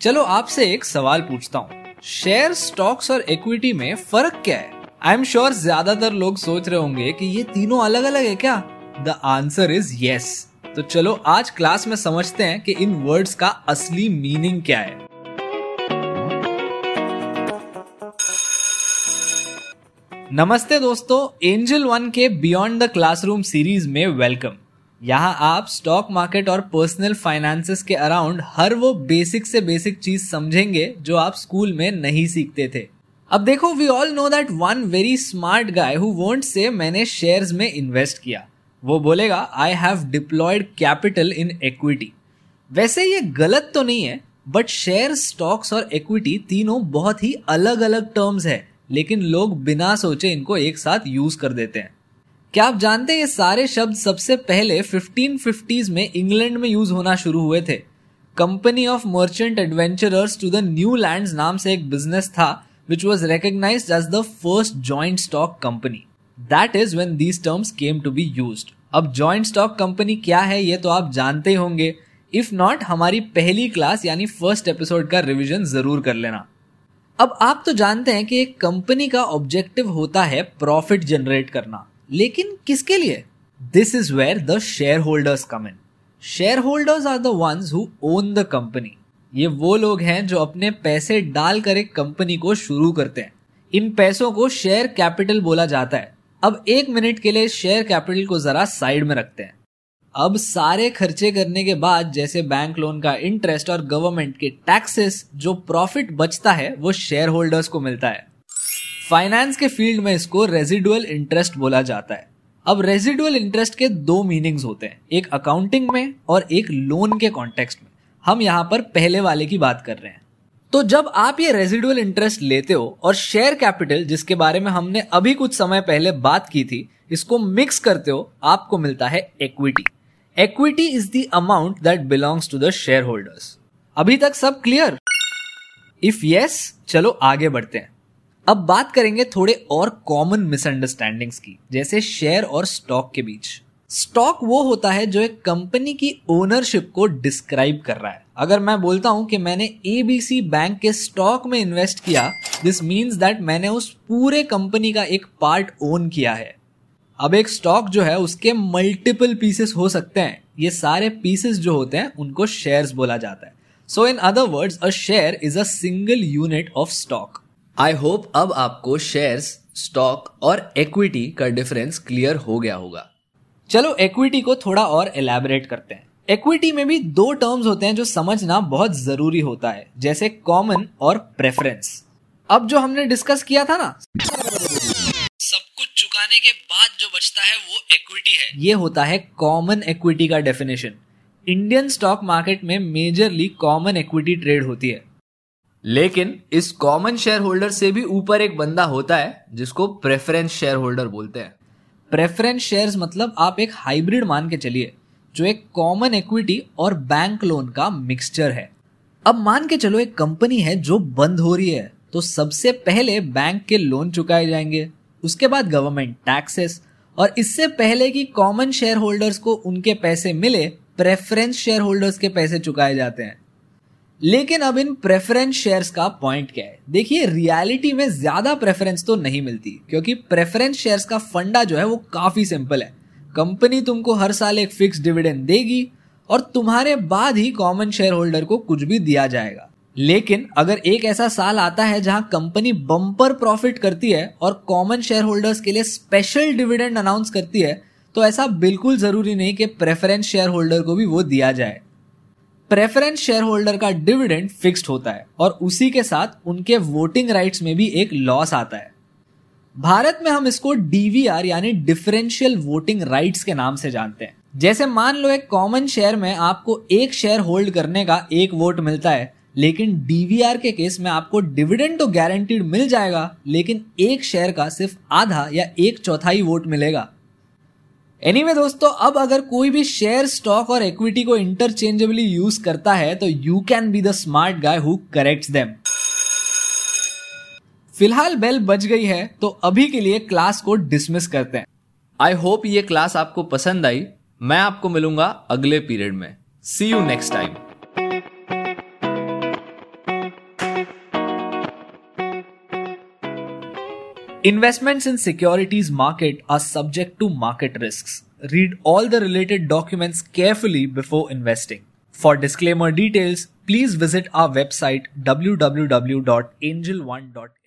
चलो आपसे एक सवाल पूछता हूँ। शेयर स्टॉक्स और इक्विटी में फ़र्क क्या है? आई एम श्योर ज़्यादातर लोग सोच रहे होंगे कि ये तीनों अलग अलग है क्या? द आंसर इज़ यस तो चलो आज क्लास में समझते हैं कि इन वर्ड्स का असली मीनिंग क्या है। नमस्ते दोस्तों एंजल वन के बियॉन्ड द क्लासरूम सीरीज़ में वेलकम यहाँ आप स्टॉक मार्केट और पर्सनल फाइनेंसेस के अराउंड हर वो बेसिक से बेसिक चीज़ समझेंगे जो आप स्कूल में नहीं सीखते थे। अब देखो we all know that one very smart guy who won't say मैंने शेयर्स में इन्वेस्ट किया। वो बोलेगा I have deployed capital in equity वैसे ये गलत तो नहीं है बट शेयर स्टॉक्स और इक्विटी तीनों बहुत ही अलग अलग टर्म्स है, लेकिन लोग बिना सोचे इनको एक साथ यूज़ कर देते हैं। क्या आप जानते हैं ये सारे शब्द सबसे पहले 1550s में इंग्लैंड में यूज़ होना शुरू हुए थे? Company of merchant adventurers to the new land नाम से एक बिज़नेस था which was recognise as the first joint stock company that is when these terms came to be use अब ज्वाइंट स्टॉक कंपनी क्या है, ये तो आप जानते ही होंगे। इफ़ नॉट हमारी पहली क्लास यानी फ़र्स्ट एपिसोड का रिविजन ज़रूर कर लेना। अब आप तो जानते हैं कि एक कंपनी का ऑब्जेक्टिव होता है प्रॉफिट जनरेट करना। लेकिन किसके लिए? This is where the shareholders come in shareholders are the ones who own the company ये वो लोग हैं जो अपने पैसे डालकर एक कंपनी को शुरू करते हैं। इन पैसों को शेयर कैपिटल बोला जाता है। अब एक मिनट के लिए शेयर कैपिटल को जरा साइड में रखते हैं। अब सारे खर्चे करने के बाद जैसे बैंक लोन का इंटरेस्ट और गवर्नमेंट के टैक्सेस जो प्रॉफिट बचता है, वो शेयर होल्डर्स को मिलता है। फाइनेंस के फ़ील्ड में इसको रेजिडुअल इंटरेस्ट बोला जाता है। अब रेजिडुअल इंटरेस्ट के दो मीनिंग्स होते हैं, एक अकाउंटिंग में और एक लोन के कॉन्टेक्स्ट में। हम यहाँ पर पहले वाले की बात कर रहे हैं। तो जब आप ये रेजिडुअल इंटरेस्ट लेते हो और शेयर कैपिटल जिसके बारे में हमने अभी कुछ समय पहले बात की थी, इसको मिक्स करते हो, आपको मिलता है equity equity is the amount that belongs to the shareholders अभी तक सब क्लियर इफ़ यस चलो आगे बढ़ते हैं। अब बात करेंगे थोड़े और कॉमन मिसअंडरस्टैंडिंग्स की, जैसे शेयर और स्टॉक के बीच। स्टॉक वो होता है जो एक कंपनी की ओनरशिप को डिस्क्राइब कर रहा है। अगर मैं बोलता हूँ कि मैंने एबीसी बैंक के स्टॉक में इन्वेस्ट किया दिस मीन्स दैट मैंने उस पूरे कंपनी का एक पार्ट ओन किया है। अब एक स्टॉक जो है, उसके मल्टीपल पीसेस हो सकते हैं। ये सारे पीसेस जो होते हैं, उनको शेयर्स बोला जाता है। So in other words a share is a single unit of stock I hope अब आपको शेयर्स स्टॉक और इक्विटी का डिफरेंस क्लियर हो गया होगा। चलो इक्विटी को थोड़ा और एलैबोरेट करते हैं। इक्विटी में भी दो टर्म्स होते हैं जो समझना बहुत ज़रूरी होता है, जैसे कॉमन और प्रेफरेंस अब जो हमने डिस्कस किया था ना, सब कुछ चुकाने के बाद जो बचता है वो इक्विटी है। ये होता है कॉमन इक्विटी का डेफिनेशन इंडियन स्टॉक मार्केट में मेजरली कॉमन इक्विटी ट्रेड होती है। लेकिन इस कॉमन शेयर होल्डर से भी ऊपर एक बंदा होता है, जिसको प्रेफरेंस शेयर होल्डर बोलते हैं। प्रेफरेंस शेयर्स मतलब आप एक हाइब्रिड मान के चलिए, जो एक कॉमन इक्विटी और बैंक लोन का मिक्सचर है। अब मान के चलो एक कंपनी है जो बंद हो रही है तो सबसे पहले बैंक के लोन चुकाए जाएँगे, उसके बाद गवर्नमेंट टैक्सेस और इससे पहले कि कॉमन शेयर होल्डर्स को उनके पैसे मिले प्रेफरेंस शेयर होल्डर्स के पैसे चुकाए जाते हैं। लेकिन अब इन प्रेफरेंस शेयर्स का पॉइंट क्या है? देखिए रियलिटी में ज़्यादा प्रेफरेंस तो नहीं मिलती, क्योंकि प्रेफरेंस शेयर्स का फंडा जो है वो काफ़ी सिंपल है। कंपनी तुमको हर साल एक फिक्स डिविडेंड देगी और तुम्हारे बाद ही कॉमन शेयर होल्डर को कुछ भी दिया जाएगा। लेकिन अगर एक ऐसा साल आता है जहाँ कंपनी बम्पर प्रॉफिट करती है और कॉमन शेयर होल्डर्स के लिए स्पेशल डिविडेंड अनाउंस करती है तो ऐसा बिल्कुल ज़रूरी नहीं कि प्रेफरेंस शेयर होल्डर को भी वो दिया जाए। प्रेफरेंस शेयर होल्डर का डिविडेंड फिक्स्ड होता है और उसी के साथ उनके वोटिंग राइट्स में भी एक लॉस आता है। भारत में हम इसको डीवीआर यानी डिफरेंशियल वोटिंग राइट्स के नाम से जानते हैं। जैसे मान लो एक कॉमन शेयर में आपको एक शेयर होल्ड करने का एक वोट मिलता है, लेकिन डीवीआर के केस में आपको डिविडेंड तो गारंटीड मिल जाएगा, लेकिन एक शेयर का सिर्फ़ आधा या एक चौथाई वोट मिलेगा। एनीवे anyway, दोस्तों अब अगर कोई भी शेयर स्टॉक और इक्विटी को इंटरचेंजेबली यूज़ करता है तो you can be the smart guy who correct them फ़िलहाल बेल बज गई है तो अभी के लिए क्लास को डिसमिस करते हैं। आई होप ये क्लास आपको पसंद आई। मैं आपको मिलूँगा अगले पीरियड में। See you next time Investments in securities market are subject to market risks. Read all the related documents carefully before investing. For disclaimer details, please visit our website www.angel1.in.